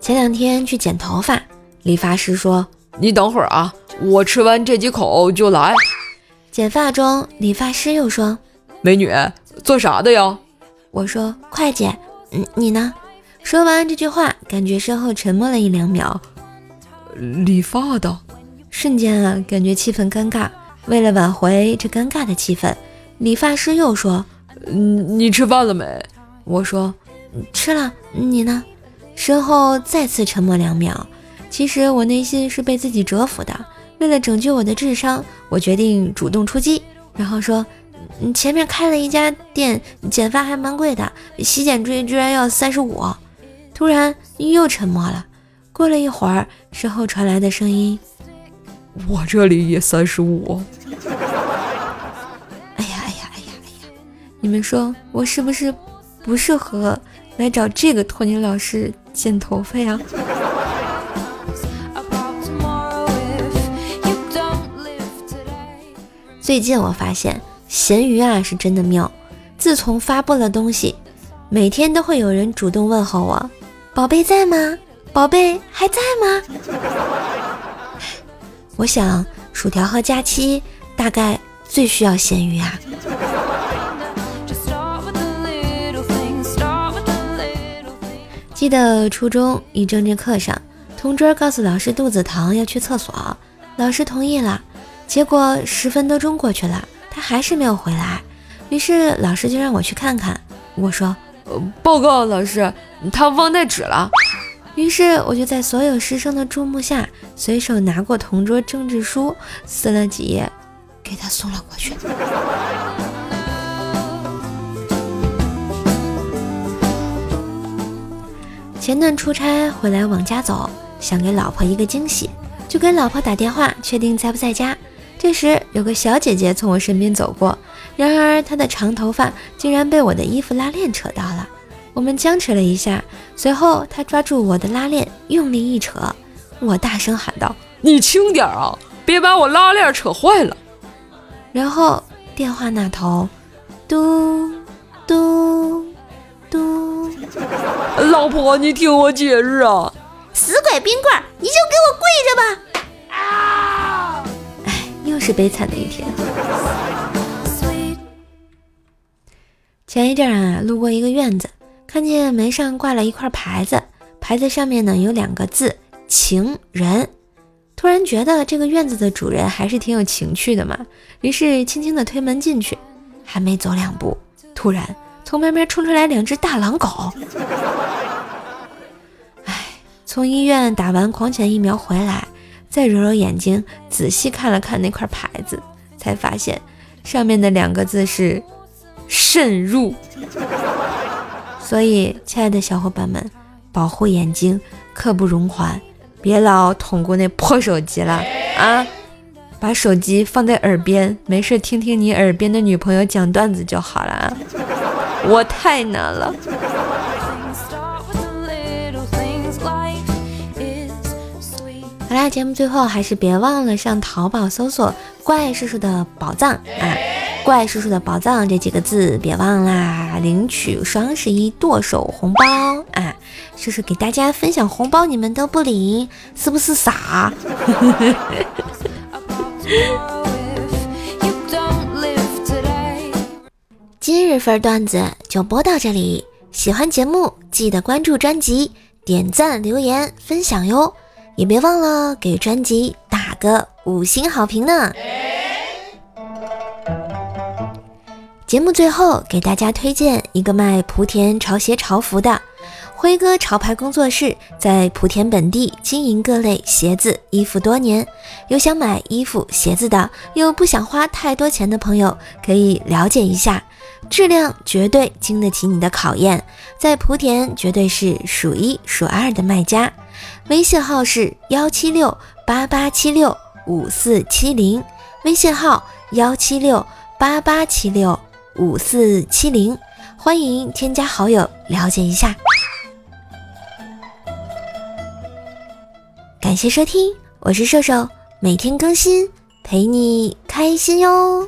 前两天去剪头发，理发师说：“你等会儿啊，我吃完这几口就来。”剪发中，理发师又说：“美女，做啥的呀？”我说：“会计。”嗯，你呢？说完这句话，感觉身后沉默了一两秒。理发的，瞬间啊，感觉气氛尴尬。为了挽回这尴尬的气氛，理发师又说：“嗯，你吃饭了没？”我说：“吃了。”你呢？身后再次沉默两秒。其实我内心是被自己折服的。为了拯救我的智商，我决定主动出击，然后说：“嗯，前面开了一家店，剪发还蛮贵的，洗剪吹居然要三十五。”突然又沉默了。过了一会儿，身后传来的声音：“我这里也三十五。”哎呀哎呀哎呀哎呀！你们说我是不是不适合来找这个托尼老师剪头发呀？最近我发现咸鱼啊是真的妙。自从发布了东西，每天都会有人主动问候我：“宝贝在吗？宝贝还在吗？”我想薯条和佳期大概最需要咸鱼啊。记得初中一政治课上，同桌告诉老师肚子疼要去厕所，老师同意了。结果十分多钟过去了，他还是没有回来。于是老师就让我去看看。我说：“，报告老师，他忘带纸了。”于是我就在所有师生的注目下，随手拿过同桌政治书，撕了几页，给他送了过去。前段出差回来往家走，想给老婆一个惊喜，就给老婆打电话确定在不在家。这时，有个小姐姐从我身边走过，然而她的长头发竟然被我的衣服拉链扯到了。我们僵持了一下，随后她抓住我的拉链，用力一扯，我大声喊道：“你轻点啊，别把我拉链扯坏了！”然后电话那头，嘟嘟老婆，你听我解释啊！死鬼冰棍，你就给我跪着吧！哎又是悲惨的一天。前一阵啊，路过一个院子，看见门上挂了一块牌子，牌子上面呢有两个字“情人”。突然觉得这个院子的主人还是挺有情趣的嘛，于是轻轻的推门进去，还没走两步，突然从外面冲出来两只大狼狗。从医院打完狂犬疫苗回来。再揉揉眼睛，仔细看了看那块牌子，才发现上面的两个字是“慎入”。所以，亲爱的小伙伴们，保护眼睛，刻不容缓，别老捅咕那破手机了啊！把手机放在耳边，没事听听你耳边的女朋友讲段子就好了啊！我太难了。好啦，节目最后还是别忘了上淘宝搜索“怪叔叔的宝藏”啊，“怪叔叔的宝藏”这几个字别忘啦，领取双十一剁手红包啊！叔叔给大家分享红包，你们都不领，是不是傻？今日份段子就播到这里，喜欢节目记得关注专辑、点赞、留言、分享哟。也别忘了给专辑打个五星好评呢！节目最后给大家推荐一个卖莆田潮鞋潮服的辉哥潮牌工作室，在莆田本地经营各类鞋子衣服多年，有想买衣服鞋子的，又不想花太多钱的朋友，可以了解一下，质量绝对经得起你的考验，在莆田绝对是数一数二的卖家。微信号是幺七六八八七六五四七零，微信号幺七六八八七六五四七零，欢迎添加好友了解一下。感谢收听，我是瘦瘦，每天更新，陪你开心哟。